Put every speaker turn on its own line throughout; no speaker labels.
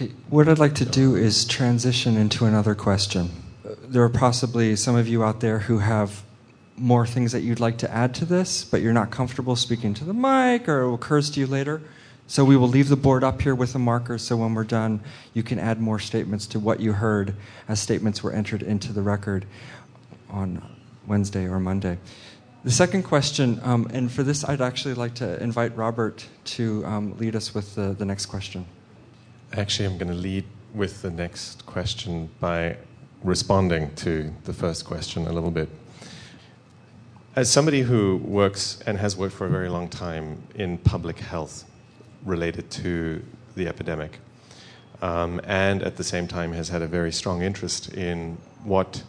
Okay, what I'd like to do is transition into another question. There are possibly some of you out there who have more things that you'd like to add to this, but you're not comfortable speaking to the mic or it occurs to you later. So we will leave the board up here with a marker so when we're done, you can add more statements to what you heard as statements were entered into the record on Wednesday or Monday. The second question, um, and for this, I'd actually like to invite Robert to um, lead us with the, the next question.
Actually, I'm going to lead with the next question by responding to the first question a little bit. As somebody who works and has worked for a very long time in public health related to the epidemic, um, and at the same time has had a very strong interest in what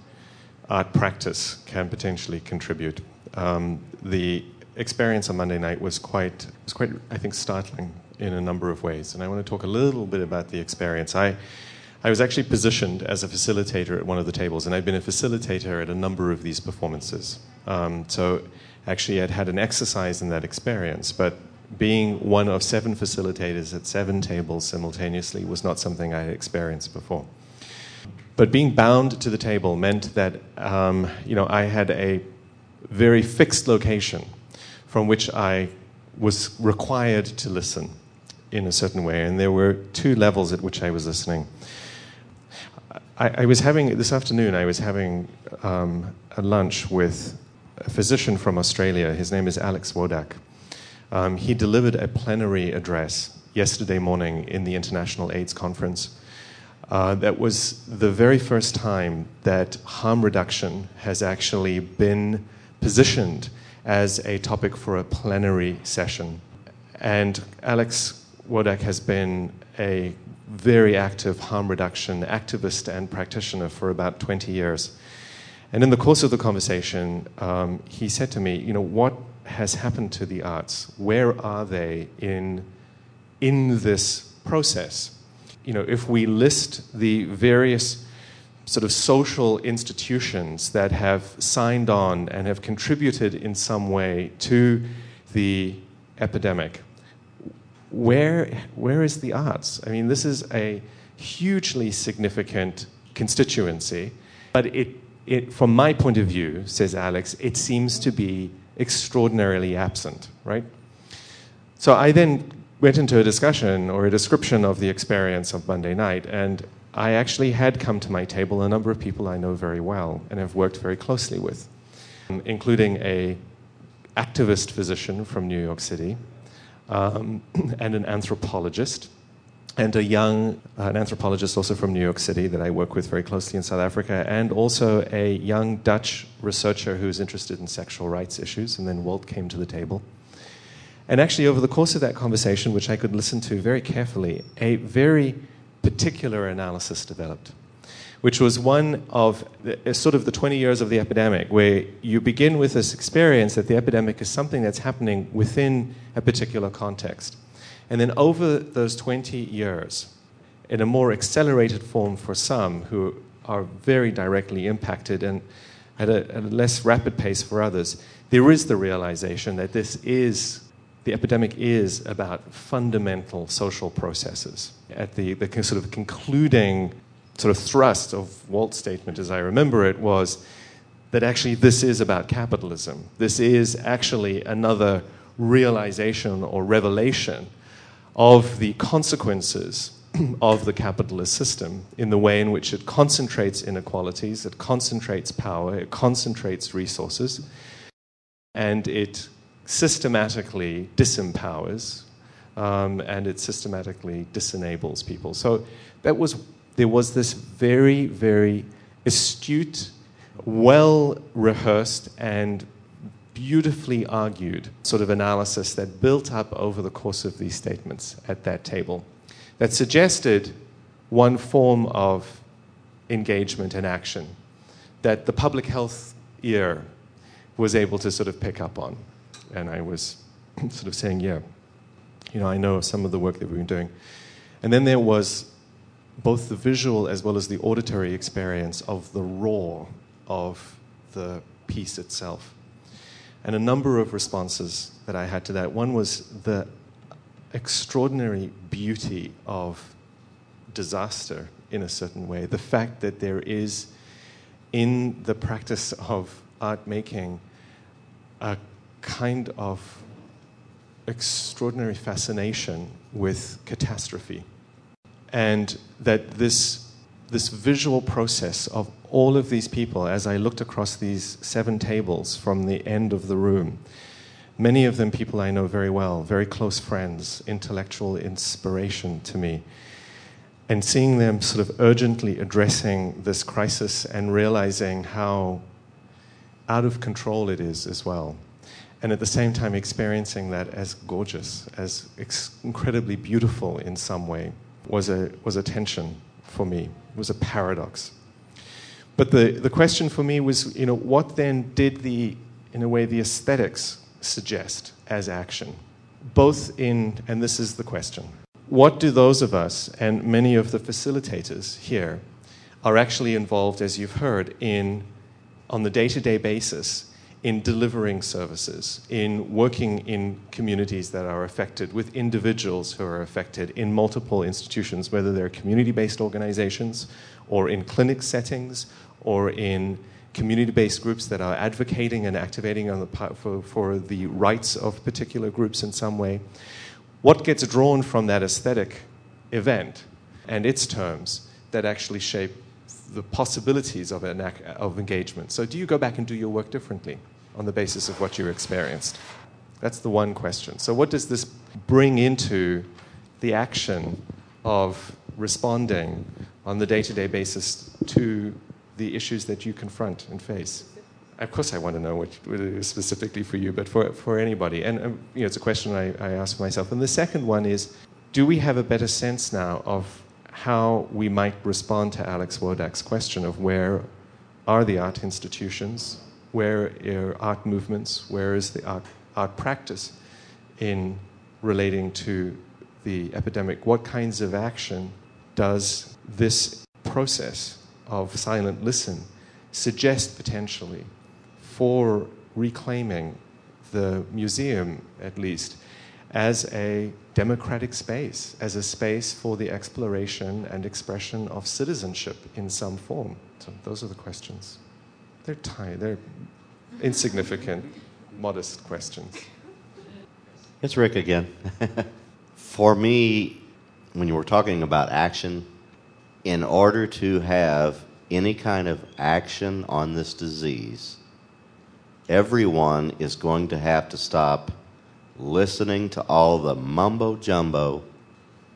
art practice can potentially contribute, um, the experience on Monday night was quite, was quite, I think, startling in a number of ways. And I want to talk a little bit about the experience. I, I was actually positioned as a facilitator at one of the tables, and I've been a facilitator at a number of these performances. Um, so actually, I'd had an exercise in that experience, but being one of seven facilitators at seven tables simultaneously was not something I had experienced before. But being bound to the table meant that um, you know I had a very fixed location from which I was required to listen in a certain way. And there were two levels at which I was listening. I, I was having, this afternoon, I was having um, a lunch with a physician from Australia. His name is Alex Wodak. Um, he delivered a plenary address yesterday morning in the International AIDS Conference. Uh, that was the very first time that harm reduction has actually been positioned as a topic for a plenary session. And Alex Wodak has been a very active harm reduction activist and practitioner for about 20 years. And in the course of the conversation, um, he said to me, You know, what has happened to the arts? Where are they in, in this process? You know, if we list the various sort of social institutions that have signed on and have contributed in some way to the epidemic, where, where is the arts? I mean, this is a hugely significant constituency, but it, it, from my point of view, says Alex, it seems to be extraordinarily absent, right? So I then went into a discussion or a description of the experience of Monday night, and I actually had come to my table a number of people I know very well and have worked very closely with, including a activist physician from New York City, um, and an anthropologist, and a young uh, an anthropologist also from New York City that I work with very closely in South Africa, and also a young Dutch researcher who's interested in sexual rights issues. And then Walt came to the table. And actually, over the course of that conversation, which I could listen to very carefully, a very particular analysis developed which was one of the, sort of the 20 years of the epidemic, where you begin with this experience that the epidemic is something that's happening within a particular context. And then over those 20 years, in a more accelerated form for some who are very directly impacted and at a, at a less rapid pace for others, there is the realization that this is the epidemic is about fundamental social processes. At the, the sort of concluding sort of thrust of Walt's statement, as I remember it, was that actually this is about capitalism. This is actually another realization or revelation of the consequences of the capitalist system in the way in which it concentrates inequalities, it concentrates power, it concentrates resources, and it systematically disempowers um, and it systematically disenables people. So that was there was this very, very astute, well rehearsed, and beautifully argued sort of analysis that built up over the course of these statements at that table that suggested one form of engagement and action that the public health ear was able to sort of pick up on. And I was sort of saying, yeah, you know, I know some of the work that we've been doing. And then there was both the visual as well as the auditory experience of the roar of the piece itself. And a number of responses that I had to that. One was the extraordinary beauty of disaster in a certain way. The fact that there is, in the practice of art making, a kind of extraordinary fascination with catastrophe. And that this, this visual process of all of these people, as I looked across these seven tables from the end of the room, many of them people I know very well, very close friends, intellectual inspiration to me and seeing them sort of urgently addressing this crisis and realizing how out of control it is as well. And at the same time, experiencing that as gorgeous, as incredibly beautiful in some way, was a, was a tension for me, was a paradox. But the, the question for me was, you know, what then did the, in a way, the aesthetics suggest as action? Both in, and this is the question, what do those of us and many of the facilitators here are actually involved, as you've heard, in on the day-to-day basis in delivering services, in working in communities that are affected, with individuals who are affected in multiple institutions, whether they're community based organizations or in clinic settings or in community based groups that are advocating and activating the, for, for the rights of particular groups in some way what gets drawn from that aesthetic event and its terms that actually shape the possibilities of, an, of engagement. So, do you go back and do your work differently on the basis of what you experienced? That's the one question. So, what does this bring into the action of responding on the day to day basis to the issues that you confront and face? of course, I want to know what, specifically for you, but for, for anybody. And um, you know, it's a question I, I ask myself. And the second one is do we have a better sense now of how we might respond to Alex Wodak's question of where are the art institutions, where are art movements, where is the art, art practice in relating to the epidemic? What kinds of action does this process of silent listen suggest potentially for reclaiming the museum, at least, as a democratic space, as a space for the exploration and expression of citizenship in some form. So those are the questions. They're tiny, they're insignificant, modest questions.
It's Rick again. for me, when you were talking about action, in order to have any kind of action on this disease, everyone is going to have to stop listening to all the mumbo jumbo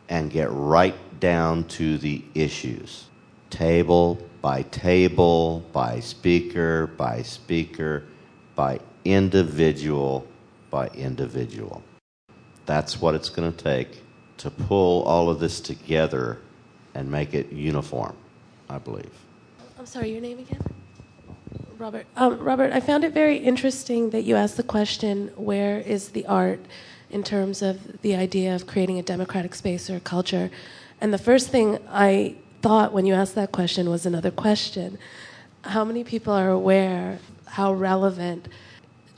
and get right down to the issues. Table by table, by speaker, by speaker, by individual, by individual. That's what it's going to take to pull all of this together and make it uniform, I believe.
I'm sorry, your name again? Robert. Um, Robert, I found it very interesting that you asked the question, where is the art in terms of the idea of creating a democratic space or culture? And the first thing I thought when you asked that question was another question. How many people are aware how relevant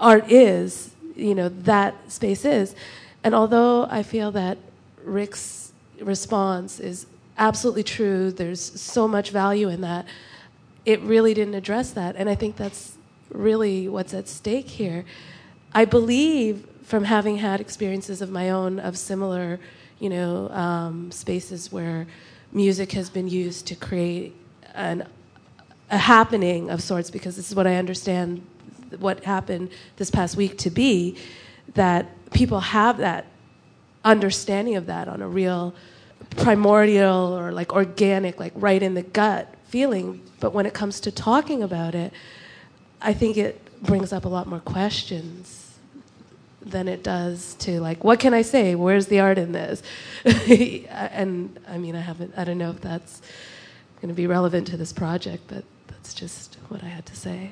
art is, you know, that space is? And although I feel that Rick's response is absolutely true, there's so much value in that it really didn't address that. And I think that's really what's at stake here. I believe from having had experiences of my own of similar, you know, um, spaces where music has been used to create an, a happening of sorts, because this is what I understand what happened this past week to be, that people have that understanding of that on a real primordial or like organic, like right in the gut feeling. But when it comes to talking about it, I think it brings up a lot more questions than it does to like, what can I say? Where's the art in this? and I mean, I haven't. I don't know if that's going to be relevant to this project, but that's just what I had to say.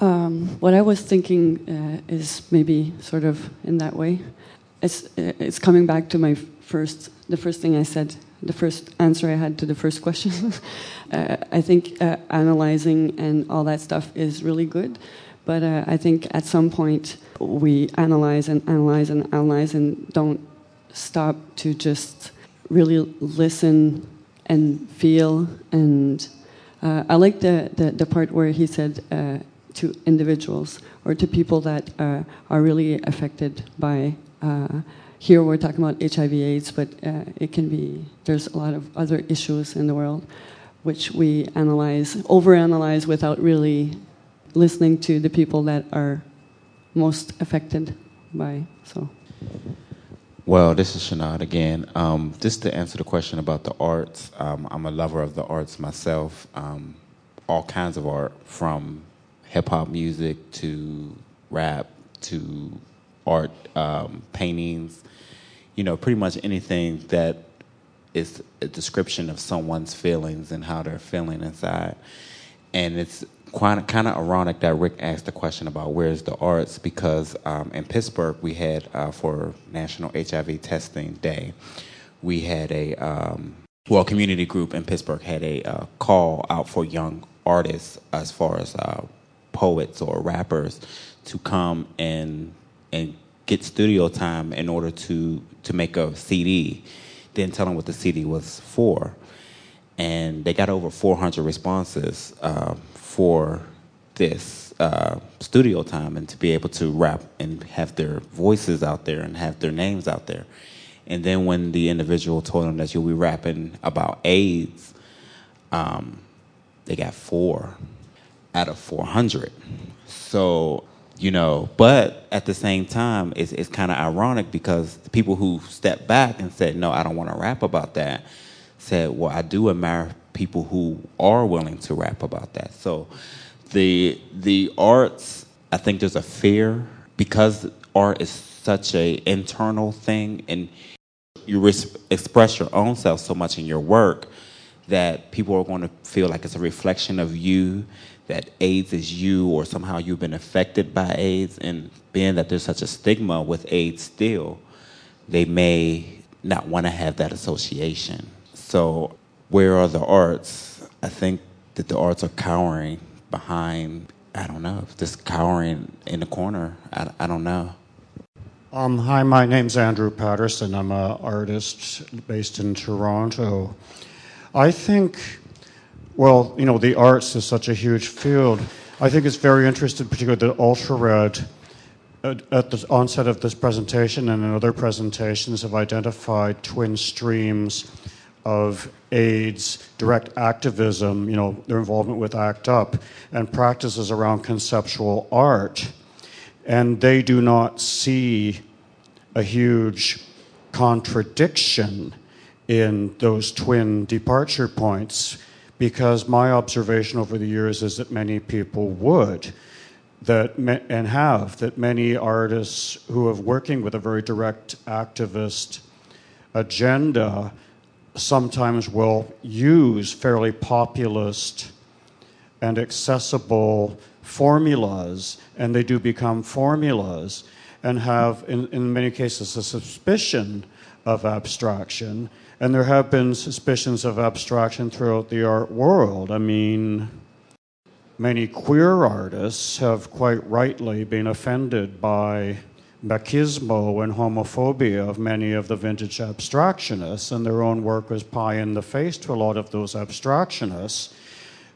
Um, what I was thinking uh, is maybe sort of in that way. It's it's coming back to my first the first thing I said the first answer I had to the first question. uh, I think uh, analyzing and all that stuff is really good, but uh, I think at some point we analyze and analyze and analyze and don't stop to just really listen and feel. And uh, I like the, the, the, part where he said uh, to individuals or to people that uh, are really affected by. Uh, here we're talking about HIV/AIDS, but uh, it can be. There's a lot of other issues in the world, which we analyze, overanalyze without really listening to the people that are most affected by. So.
Well, this is Shanad again. Um, just to answer the question about the arts, um, I'm a lover of the arts myself. Um, all kinds of art, from hip hop music to rap to art, um, paintings. You know, pretty much anything that is a description of someone's feelings and how they're feeling inside. And it's kind of ironic that Rick asked the question about where's the arts because um, in Pittsburgh we had uh, for National HIV Testing Day, we had a um, well community group in Pittsburgh had a uh, call out for young artists as far as uh, poets or rappers to come and and get studio time in order to to make a CD. Didn't tell them what the CD was for, and they got over 400 responses. Uh, for this uh, studio time and to be able to rap and have their voices out there and have their names out there. And then when the individual told them that you'll be rapping about AIDS, um, they got four out of 400. So, you know, but at the same time, it's, it's kind of ironic because the people who stepped back and said, no, I don't want to rap about that, said, well, I do admire people who are willing to rap about that. So the the arts, I think there's a fear because art is such a internal thing and you res- express your own self so much in your work that people are going to feel like it's a reflection of you that AIDS is you or somehow you've been affected by AIDS and being that there's such a stigma with AIDS still they may not want to have that association so where are the arts? I think that the arts are cowering behind, I don't know, just cowering in the corner. I, I don't know.
Um, hi, my name's Andrew Patterson. I'm an artist based in Toronto. I think, well, you know, the arts is such a huge field. I think it's very interesting, particularly the ultra red. At the onset of this presentation and in other presentations, have identified twin streams of AIDS, direct activism, you know, their involvement with ACT UP, and practices around conceptual art. And they do not see a huge contradiction in those twin departure points because my observation over the years is that many people would that and have that many artists who are working with a very direct activist agenda sometimes will use fairly populist and accessible formulas, and they do become formulas, and have, in, in many cases, a suspicion of abstraction. And there have been suspicions of abstraction throughout the art world. I mean, many queer artists have quite rightly been offended by machismo and homophobia of many of the vintage abstractionists, and their own work was pie in the face to a lot of those abstractionists.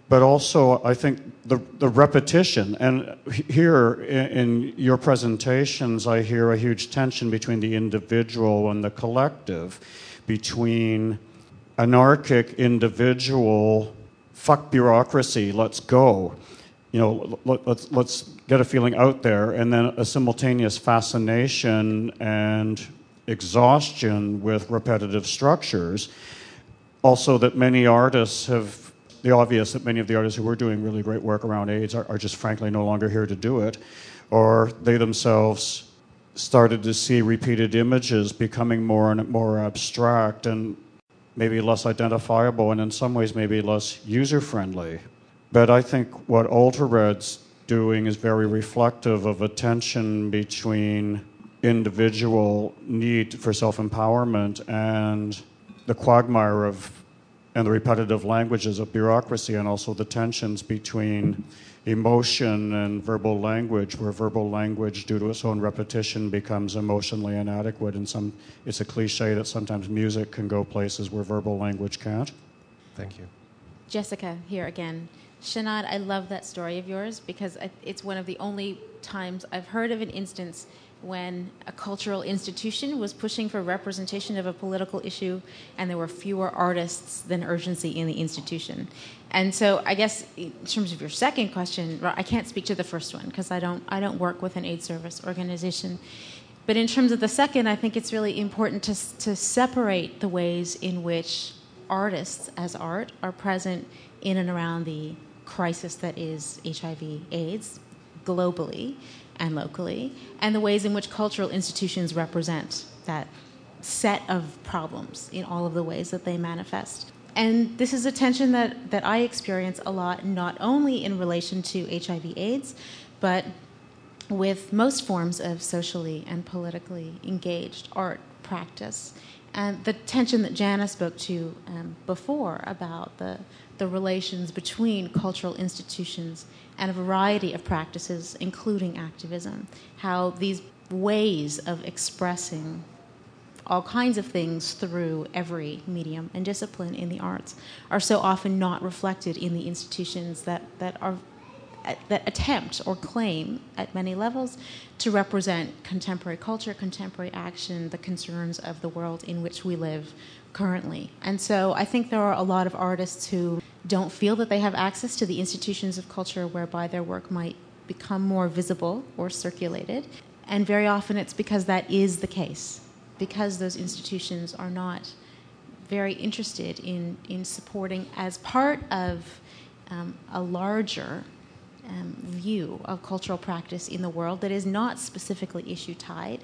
But also, I think the, the repetition, and here in, in your presentations, I hear a huge tension between the individual and the collective, between anarchic individual, fuck bureaucracy, let's go, you know, let, let's, let's get a feeling out there, and then a simultaneous fascination and exhaustion with repetitive structures. Also, that many artists have the obvious that many of the artists who were doing really great work around AIDS are, are just frankly no longer here to do it, or they themselves started to see repeated images becoming more and more abstract and maybe less identifiable, and in some ways, maybe less user friendly. But I think what Ultra Red's doing is very reflective of a tension between individual need for self empowerment and the quagmire of and the repetitive languages of bureaucracy and also the tensions between emotion and verbal language where verbal language due to its own repetition becomes emotionally inadequate and some it's a cliche that sometimes music can go places where verbal language can't
Thank you.
Jessica here again. Shanad, I love that story of yours because it's one of the only times I've heard of an instance when a cultural institution was pushing for representation of a political issue and there were fewer artists than urgency in the institution. And so I guess in terms of your second question, I can't speak to the first one because I don't I don't work with an aid service organization. But in terms of the second, I think it's really important to to separate the ways in which artists as art are present in and around the crisis that is HIV AIDS globally and locally, and the ways in which cultural institutions represent that set of problems in all of the ways that they manifest. And this is a tension that, that I experience a lot, not only in relation to HIV AIDS, but with most forms of socially and politically engaged art practice. And the tension that Jana spoke to um, before about the, the relations between cultural institutions and a variety of practices, including activism, how these ways of expressing all kinds of things through every medium and discipline in the arts are so often not reflected in the institutions that, that are that attempt or claim at many levels to represent contemporary culture, contemporary action, the concerns of the world in which we live currently. And so I think there are a lot of artists who don't feel that they have access to the institutions of culture whereby their work might become more visible or circulated. And very often it's because that is the case, because those institutions are not very interested in, in supporting as part of um, a larger um, view of cultural practice in the world that is not specifically issue tied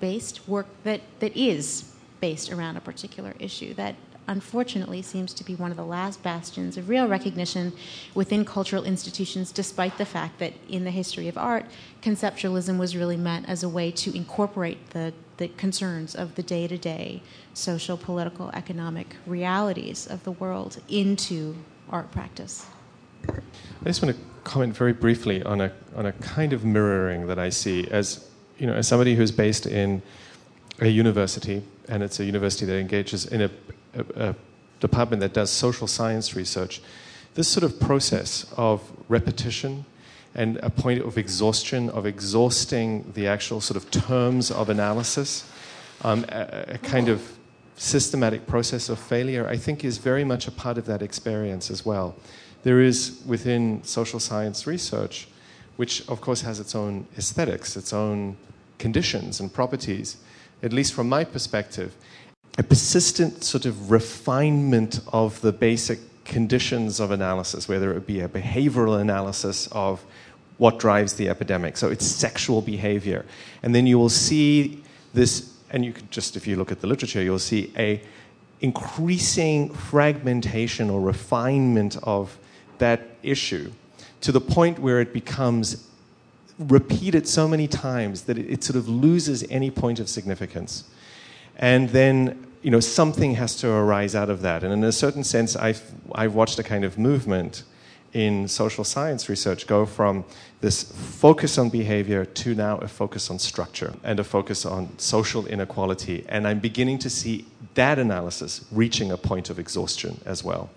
based work that, that is based around a particular issue. That unfortunately seems to be one of the last bastions of real recognition within cultural institutions, despite the fact that in the history of art, conceptualism was really meant as a way to incorporate the, the concerns of the day to day social, political, economic realities of the world into art practice.
I just want to comment very briefly on a, on a kind of mirroring that I see as, you know, as somebody who's based in a university and it's a university that engages in a, a, a department that does social science research. This sort of process of repetition and a point of exhaustion, of exhausting the actual sort of terms of analysis, um, a, a, kind of systematic process of failure, I think is very much a part of that experience as well. There is within social science research, which of course has its own aesthetics, its own conditions and properties, at least from my perspective, a persistent sort of refinement of the basic conditions of analysis, whether it be a behavioral analysis of what drives the epidemic. So it's sexual behavior. And then you will see this, and you can just, if you look at the literature, you'll see a increasing fragmentation or refinement of that issue to the point where it becomes repeated so many times that it, it sort of loses any point of significance. And then you know, something has to arise out of that. And in a certain sense, I've, I've watched a kind of movement in social science research go from this focus on behavior to now a focus on structure and a focus on social inequality. And I'm beginning to see that analysis reaching a point of exhaustion as well.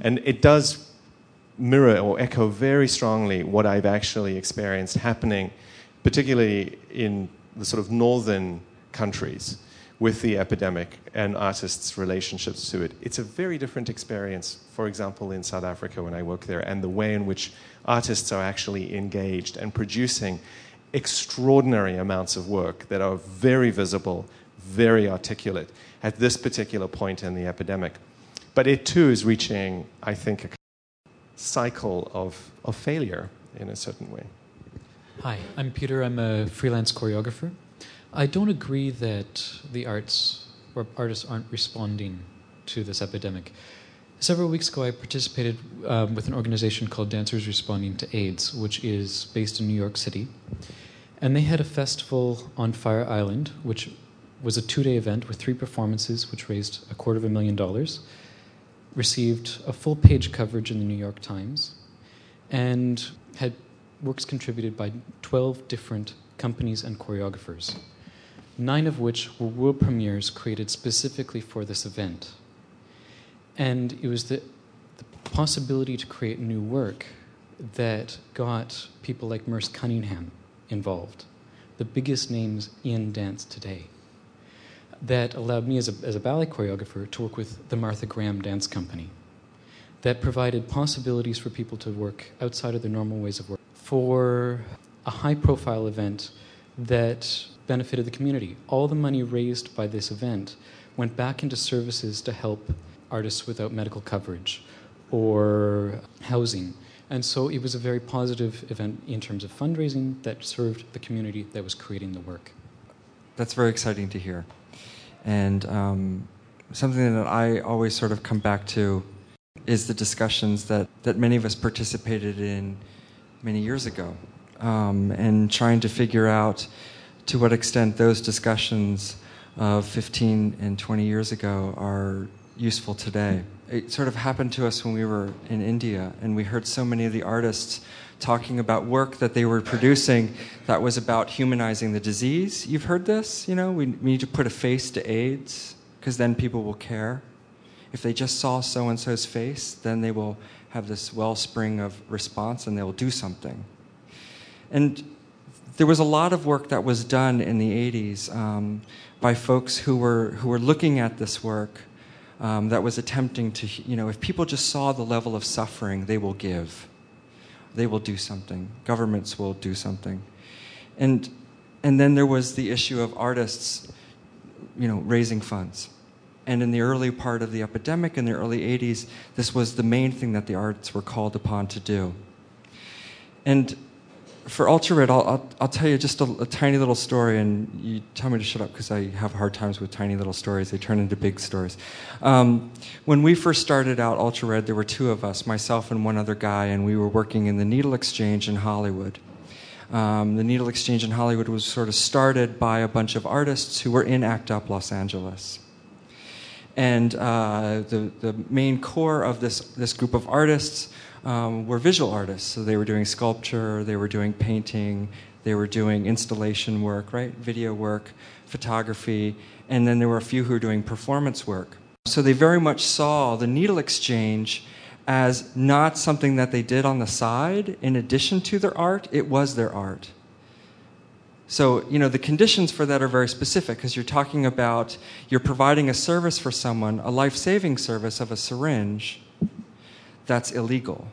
And it does mirror or echo very strongly what I've actually experienced happening, particularly in the sort of northern countries with the epidemic and artists' relationships to it. It's a very different experience, for example, in South Africa when I work there, and the way in which artists are actually engaged and producing extraordinary amounts of work that are very visible, very articulate at this particular point in the epidemic. But it too is reaching, I think, a cycle of, of failure in a certain way.
Hi, I'm Peter. I'm a freelance choreographer. I don't agree that the arts or artists aren't responding to this epidemic. Several weeks ago, I participated um, with an organization called Dancers Responding to AIDS, which is based in New York City. And they had a festival on Fire Island, which was a two day event with three performances, which raised a quarter of a million dollars received a full page coverage in the New York Times and had works contributed by 12 different companies and choreographers, nine of which were world premieres created specifically for this event. And it was the, the possibility to create new work that got people like Merce Cunningham involved, the biggest names in dance today. That allowed me as a, as a ballet choreographer to work with the Martha Graham Dance Company, that provided possibilities for people to work outside of their normal ways of work for a high profile event that benefited the community. All the money raised by this event went back into services to help artists without medical coverage or housing. And so it was a very positive event in terms of fundraising that served the community that was creating the work.
That's very exciting to hear. And um, something that I always sort of come back to is the discussions that, that many of us participated in many years ago um, and trying to figure out to what extent those discussions of 15 and 20 years ago are useful today. It sort of happened to us when we were in India, and we heard so many of the artists talking about work that they were producing that was about humanizing the disease. You've heard this? You know, we, need to put a face to AIDS because then people will care. If they just saw so and so's face, then they will have this wellspring of response and they will do something. And there was a lot of work that was done in the 80s um, by folks who were, who were looking at this work um, that was attempting to, you know, if people just saw the level of suffering, they will give. They will do something. Governments will do something. And, and then there was the issue of artists, you know, raising funds. And in the early part of the epidemic, in the early 80s, this was the main thing that the arts were called upon to do. And for Ultra Red, I'll, I'll, I'll, tell you just a, a, tiny little story, and you tell me to shut up because I have hard times with tiny little stories. They turn into big stories. Um, when we first started out Ultra Red, there were two of us, myself and one other guy, and we were working in the Needle Exchange in Hollywood. Um, the Needle Exchange in Hollywood was sort of started by a bunch of artists who were in ACT UP Los Angeles. And uh, the, the main core of this, this group of artists um, were visual artists. So they were doing sculpture, they were doing painting, they were doing installation work, right? Video work, photography, and then there were a few who were doing performance work. So they very much saw the needle exchange as not something that they did on the side in addition to their art, it was their art. So, you know, the conditions for that are very specific because you're talking about you're providing a service for someone, a life saving service of a syringe, that's illegal.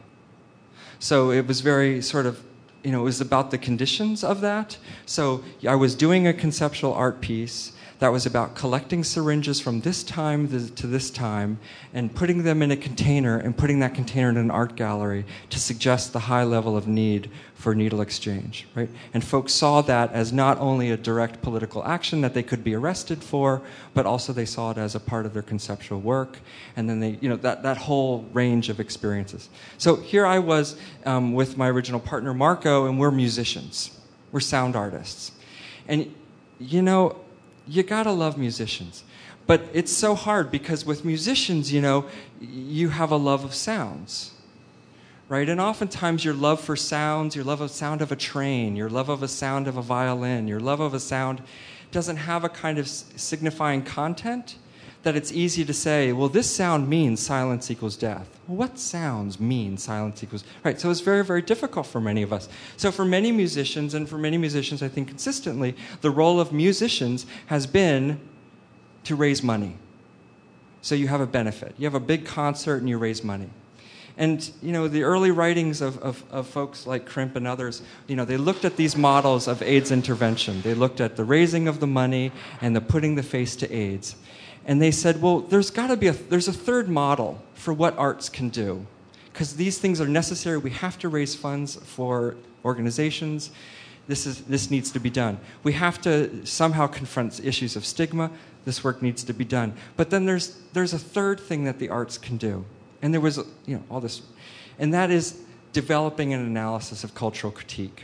So it was very sort of, you know, it was about the conditions of that. So I was doing a conceptual art piece that was about collecting syringes from this time to this time and putting them in a container and putting that container in an art gallery to suggest the high level of need for needle exchange, right? And folks saw that as not only a direct political action that they could be arrested for, but also they saw it as a part of their conceptual work. And then they, you know, that, that whole range of experiences. So here I was um, with my original partner, Marco, and we're musicians. We're sound artists. And, you know, you gotta love musicians. But it's so hard because with musicians, you know, you have a love of sounds, right? And oftentimes your love for sounds, your love of sound of a train, your love of a sound of a violin, your love of a sound doesn't have a kind of signifying content that it's easy to say, well, this sound means silence equals death. What sounds mean silence equals? Right, so it's very, very difficult for many of us. So, for many musicians, and for many musicians, I think consistently, the role of musicians has been to raise money. So, you have a benefit. You have a big concert and you raise money. And you know the early writings of, of, of, folks like Crimp and others, you know, they looked at these models of AIDS intervention. They looked at the raising of the money and the putting the face to AIDS and they said, well, there's got to be a, there's a third model for what arts can do. Because these things are necessary. We have to raise funds for organizations. This, is, this needs to be done. We have to somehow confront issues of stigma. This work needs to be done. But then there's, there's a third thing that the arts can do. And there was, you know, all this. And that is developing an analysis of cultural critique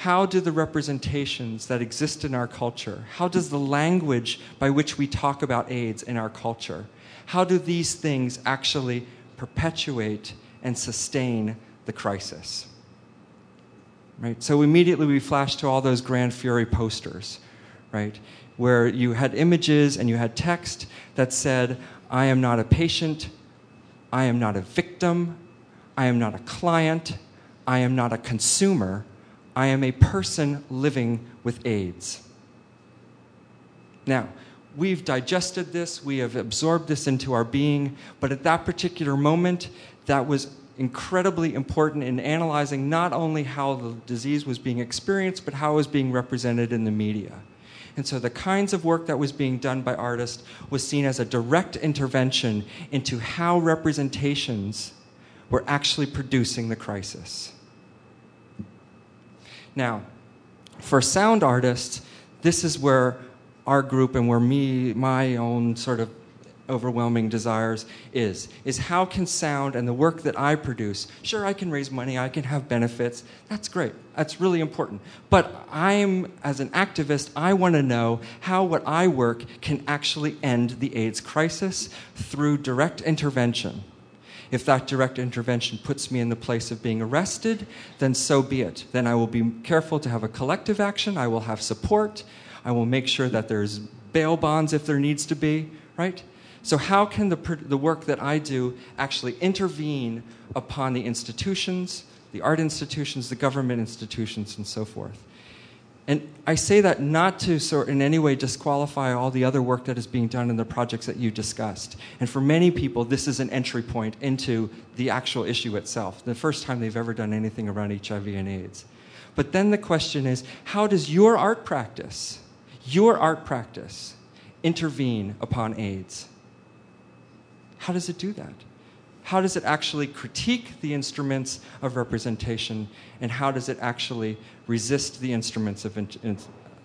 how do the representations that exist in our culture, how does the language by which we talk about AIDS in our culture, how do these things actually perpetuate and sustain the crisis? Right? So immediately we flash to all those Gran Fury posters, right? Where you had images and you had text that said, I am not a patient. I am not a victim. I am not a client. I am not a consumer. I am a person living with AIDS. Now, we've digested this, we have absorbed this into our being, but at that particular moment, that was incredibly important in analyzing not only how the disease was being experienced, but how it was being represented in the media. And so the kinds of work that was being done by artists was seen as a direct intervention into how representations were actually producing the crisis. Now, for sound artists, this is where our group and where me, my own sort of overwhelming desires is is how can sound and the work that i produce sure i can raise money i can have benefits that's great that's really important. But i'm as an activist i want to know how what i work can actually end the aids crisis through direct intervention if that direct intervention puts me in the place of being arrested, then so be it. Then I will be careful to have a collective action. I will have support. I will make sure that there's bail bonds if there needs to be, right? So, how can the, the work that I do actually intervene upon the institutions, the art institutions, the government institutions, and so forth? And I say that not to sort in any way disqualify all the other work that is being done in the projects that you discussed. And for many people, this is an entry point into the actual issue itself, the first time they've ever done anything around HIV and AIDS. But then the question is how does your art practice, your art practice, intervene upon AIDS? How does it do that? How does it actually critique the instruments of representation, and how does it actually resist the instruments of in, in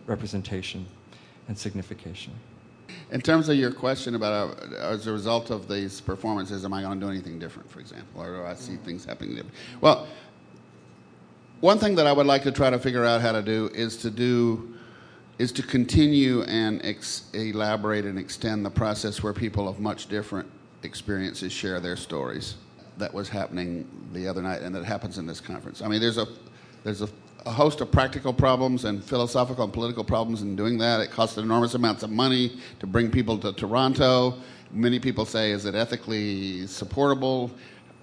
representation and signification?
In terms of your question about uh, as a result of these performances, am I going to do anything different, for example, or do I see things happening different? Well, one thing that I would like to try to figure out how to do is to do is to continue and ex- elaborate and extend the process where people of much different experiences share their stories. That was happening the other night, and that happens in this conference. I mean, there's a there's a, a host of practical problems and philosophical and political problems in doing that. It costs enormous amounts of money to bring people to Toronto. Many people say, is it ethically supportable?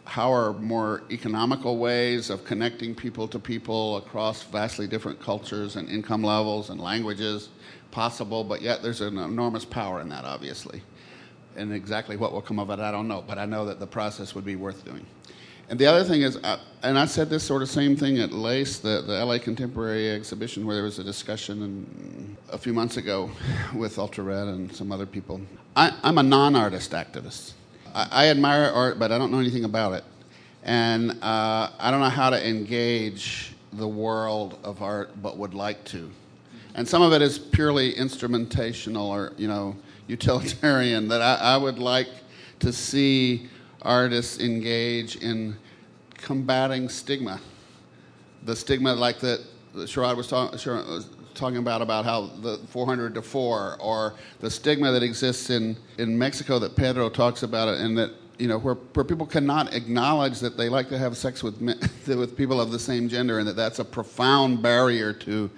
How are more economical ways of connecting people to people across vastly different cultures and income levels and languages possible? But yet, there's an enormous power in that, obviously and exactly what will come of it, I don't know. But I know that the process would be worth doing. And the other thing is, uh, and I said this sort of same thing at LACE, the, the LA Contemporary Exhibition, where there was a discussion in, a few months ago with Ultra Red and some other people. I, am a non artist activist. I, I, admire art, but I don't know anything about it. And uh, I don't know how to engage the world of art, but would like to. And some of it is purely instrumentational or, you know, utilitarian that I, I would like to see artists engage in combating stigma. The stigma, like that was, talk, was talking about, about how the 400 to 4, or the stigma that exists in, in Mexico that Pedro talks about, it, and that you know, where, where people cannot acknowledge that they like to have sex with, with people of the same gender, and that that's a profound barrier to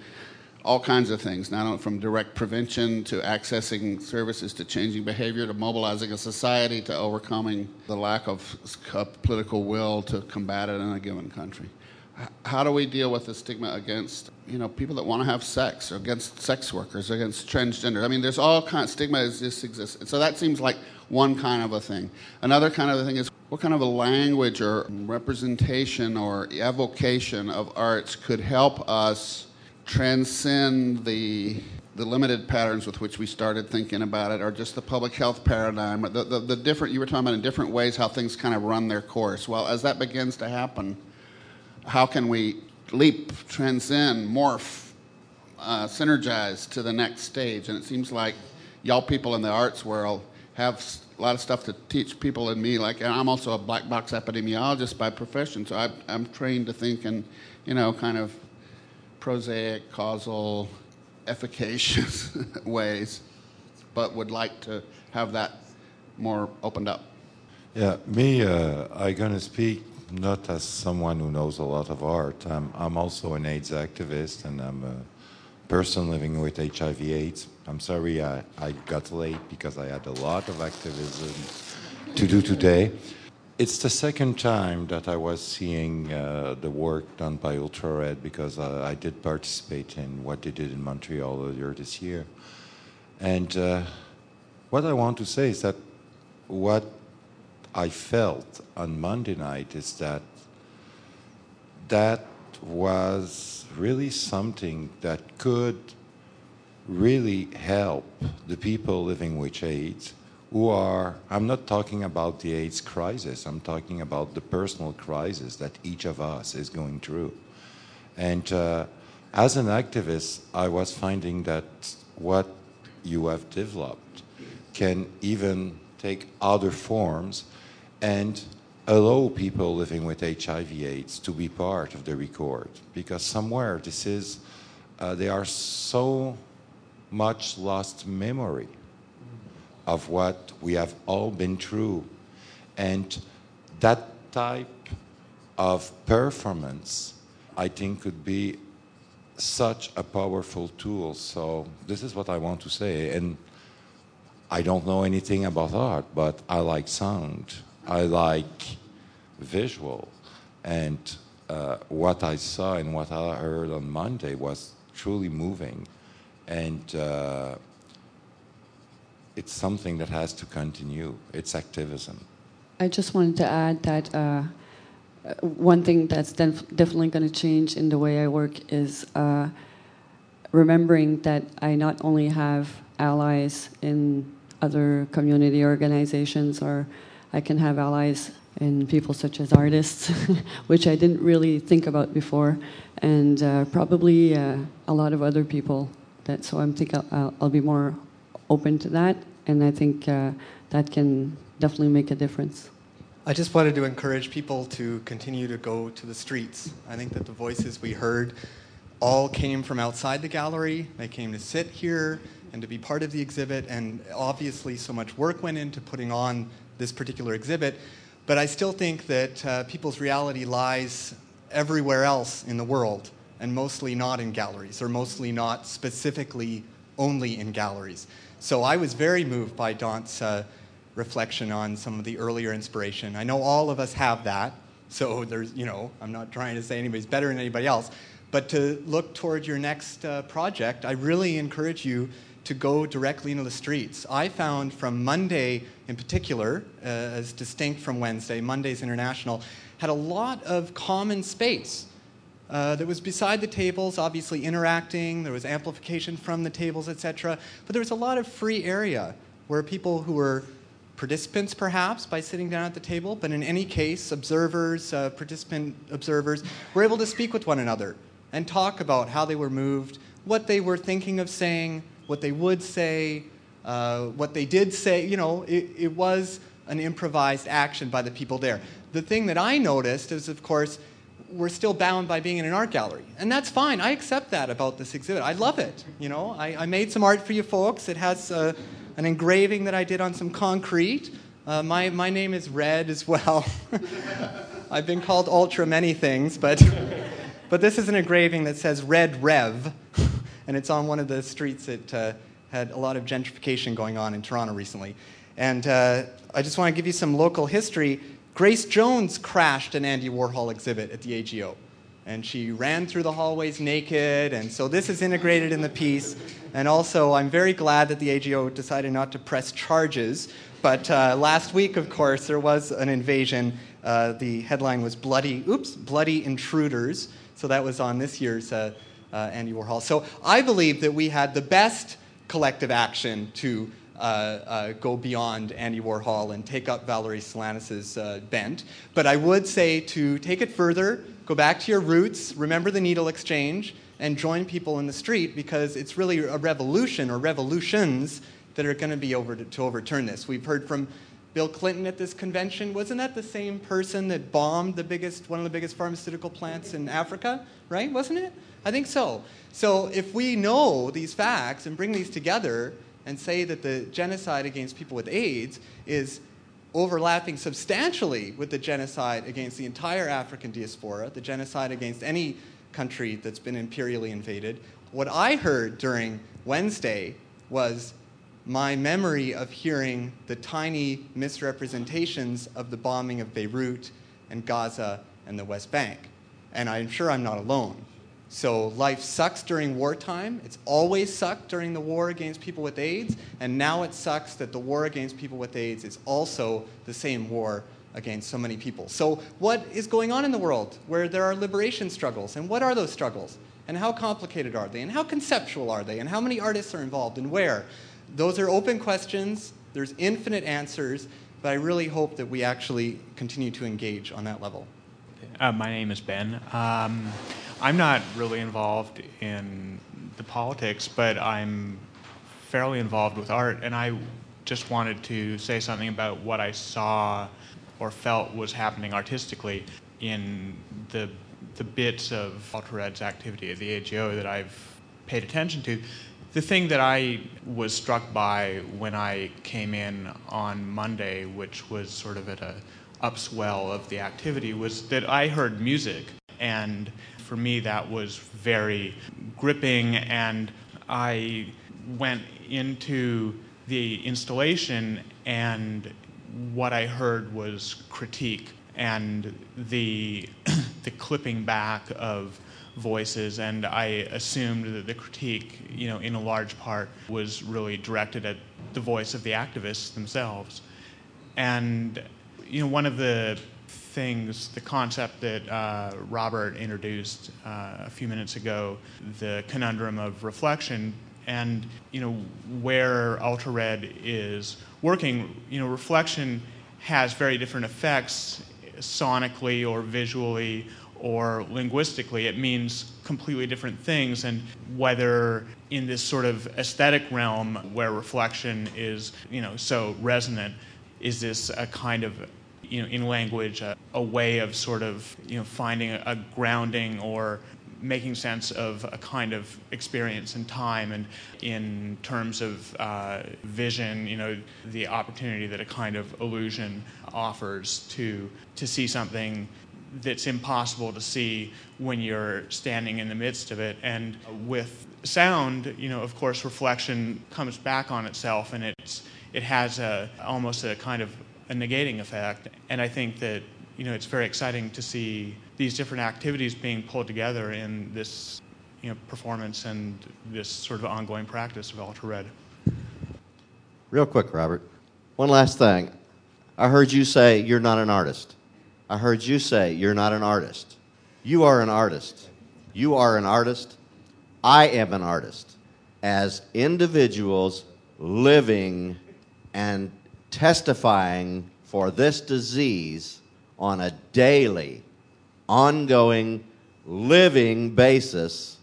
all kinds of things, not only from direct prevention to accessing services to changing behavior to mobilizing a society to overcoming the lack of political will to combat it in a given country. How do we deal with the stigma against you know people that want to have sex, or against sex workers, or against transgender? I mean, there's all kind of stigma that just exists. So that seems like one kind of a thing. Another kind of a thing is what kind of a language or representation or evocation of arts could help us transcend the the limited patterns with which we started thinking about it, or just the public health paradigm, the, the, the, different, you were talking about in different ways how things kind of run their course. Well, as that begins to happen, how can we leap, transcend, morph, uh, synergize to the next stage? And it seems like y'all people in the arts world have a lot of stuff to teach people and me. Like, and I'm also a black box epidemiologist by profession, so I, I'm trained to think and, you know, kind of prosaic, causal, efficacious ways, but would like to have that more opened up.
Yeah, me, uh, I'm going to speak not as someone who knows a lot of art. I'm, I'm also an AIDS activist and I'm a person living with HIV/AIDS. I'm sorry I, I got late because I had a lot of activism to do today. It's the second time that I was seeing uh, the work done by Ultra Red because uh, I did participate in what they did in Montreal earlier this year. And uh, what I want to say is that what I felt on Monday night is that that was really something that could really help the people living with AIDS who are, I'm not talking about the AIDS crisis, I'm talking about the personal crisis that each of us is going through. And uh, as an activist, I was finding that what you have developed can even take other forms and allow people living with HIV/AIDS to be part of the record because somewhere this is uh, they are so much lost memory of what we have all been through and that type of performance I think could be such a powerful tool so this is what I want to say and I don't know anything about art but I like sound I like visual. And uh, what I saw and what I heard on Monday was truly moving. And uh, it's something that has to continue. It's activism.
I just wanted to add that uh, one thing that's def- definitely going to change in the way I work is uh, remembering that I not only have allies in other community organizations or I can have allies in people such as artists, which I didn't really think about before, and uh, probably uh, a lot of other people. That so I'm think I'll, I'll, be more open to that, and I think uh, that can definitely make a difference.
I just wanted to encourage people to continue to go to the streets. I think that the voices we heard all came from outside the gallery. They came to sit here and to be part of the exhibit, and obviously, so much work went into putting on this particular exhibit. But I still think that uh, people's reality lies everywhere else in the world, and mostly not in galleries, or mostly not specifically only in galleries. So I was very moved by Dante's uh, reflection on some of the earlier inspiration. I know all of us have that, so there's, you know, I'm not trying to say anybody's better than anybody else, but to look toward your next uh, project, I really encourage you to go directly into the streets. I found from Monday in particular, uh, as distinct from Wednesday, Monday's International, had a lot of common space. Uh, that was beside the tables, obviously interacting. There was amplification from the tables, etc. But there was a lot of free area where people who were participants, perhaps, by sitting down at the table, but in any case, observers, uh, participant observers, were able to speak with one another and talk about how they were moved, what they were thinking of saying, what they would say, uh, what they did say. You know, it, it was an improvised action by the people there. The thing that I noticed is, of course, we're still bound by being in an art gallery. And that's fine. I accept that about this exhibit. I love it. You know, I, I made some art for you folks. It has uh, an engraving that I did on some concrete. Uh, my, my name is Red as well. I've been called Ultra many things, but, but this is an engraving that says Red Rev and it's on one of the streets that uh, had a lot of gentrification going on in Toronto recently. And uh, I just want to give you some local history. Grace Jones crashed an Andy Warhol exhibit at the AGO. And she ran through the hallways naked, and so this is integrated in the piece. And also, I'm very glad that the AGO decided not to press charges. But uh, last week, of course, there was an invasion. Uh, the headline was "Bloody, oops, bloody intruders." So that was on this year's uh, uh, Andy Warhol. So I believe that we had the best collective action to go beyond Andy Warhol and take up Valerie Solanas' uh, bent. But I would say to take it further, go back to your roots, remember the needle exchange, and join people in the street because it's really a revolution or revolutions that are going to be over to, to overturn this. We've heard from Bill Clinton at this convention. Wasn't that the same person that bombed the biggest, one of the biggest pharmaceutical plants in Africa? Right? Wasn't it? I think so. So if we know these facts and bring these together and say that the genocide against people with AIDS is overlapping substantially with the genocide against the entire African diaspora, the genocide against any country that's been imperially invaded, What I heard during Wednesday was my memory of hearing the tiny misrepresentations of the bombing of Beirut and Gaza and the West Bank. And I'm sure I'm not alone. So life sucks during wartime. It's always sucked during the war against people with AIDS. And now it sucks that the war against people with AIDS is also the same war against so many people. So, what is going on in the world where there are liberation struggles? And what are those struggles? And how complicated are they? And how conceptual are they? And how many artists are involved? And where? Those are open questions. There's infinite answers. But I really hope that we actually continue to engage on that level.
Uh, my name is Ben. Um, I'm not really involved in the politics, but I'm fairly involved with art, and I just wanted to say something about what I saw or felt was happening artistically in the the bits of Ed's activity at the AGO that I've paid attention to. The thing that I was struck by when I came in on Monday, which was sort of at a upswell of the activity, was that I heard music and for me, that was very gripping, and I went into the installation, and what I heard was critique and the the clipping back of voices, and I assumed that the critique, you know, in a large part, was really directed at the voice of the activists themselves. And you know, one of the things, the concept that uh, Robert introduced uh, a few minutes ago, the conundrum of reflection, and you know where Ultra Red is working. You know, reflection has very different effects sonically or visually or linguistically. It means completely different things, and whether in this sort of aesthetic realm where reflection is, you know, so resonant, is this a kind of you know, in language, a, a way of sort of, you know, finding a, a, grounding or making sense of a kind of experience in time and in terms of uh, vision, you know, the opportunity that a kind of illusion offers to, to see something that's impossible to see when you're standing in the midst of it. And with sound, you know, of course, reflection comes back on itself and it's, it has a, almost a kind of a negating effect. And I think that you know it's very exciting to see these different activities being pulled together in this you know performance and this sort of ongoing practice of Ultra Red.
Real quick, Robert. One last thing. I heard you say you're not an artist. I heard you say you're not an artist. You are an artist. You are an artist. I am an artist. As individuals living and testifying for this disease on a daily, ongoing, living basis,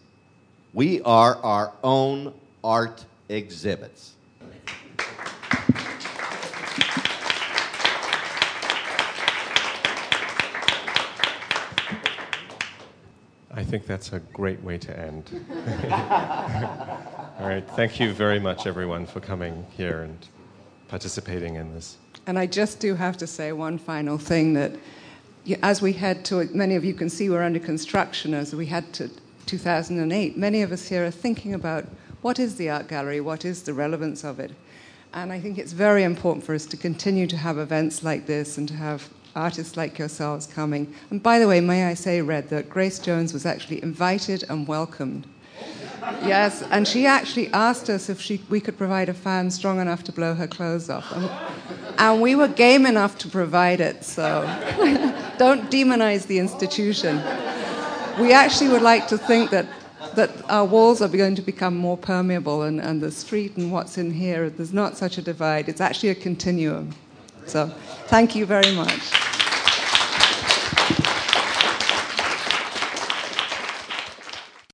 we are our own art exhibits.
I think that's a great way to end. All right. Thank you very much, everyone, for coming here and participating in this.
And I just do have to say one final thing that as we head to, many of you can see we're under construction as we head to 2008. Many of us here are thinking about what is the art gallery, what is the relevance of it. And I think it's very important for us to continue to have events like this and to have artists like yourselves coming. And by the way, may I say, Red, that Grace Jones was actually invited and welcomed yes, and she actually asked us if she, we could provide a fan strong enough to blow her clothes off. And, and we were game enough to provide it, so don't demonize the institution. We actually would like to think that, that our walls are going to become more permeable and, and the street and what's in here, there's not such a divide. It's actually a continuum. So thank you very much.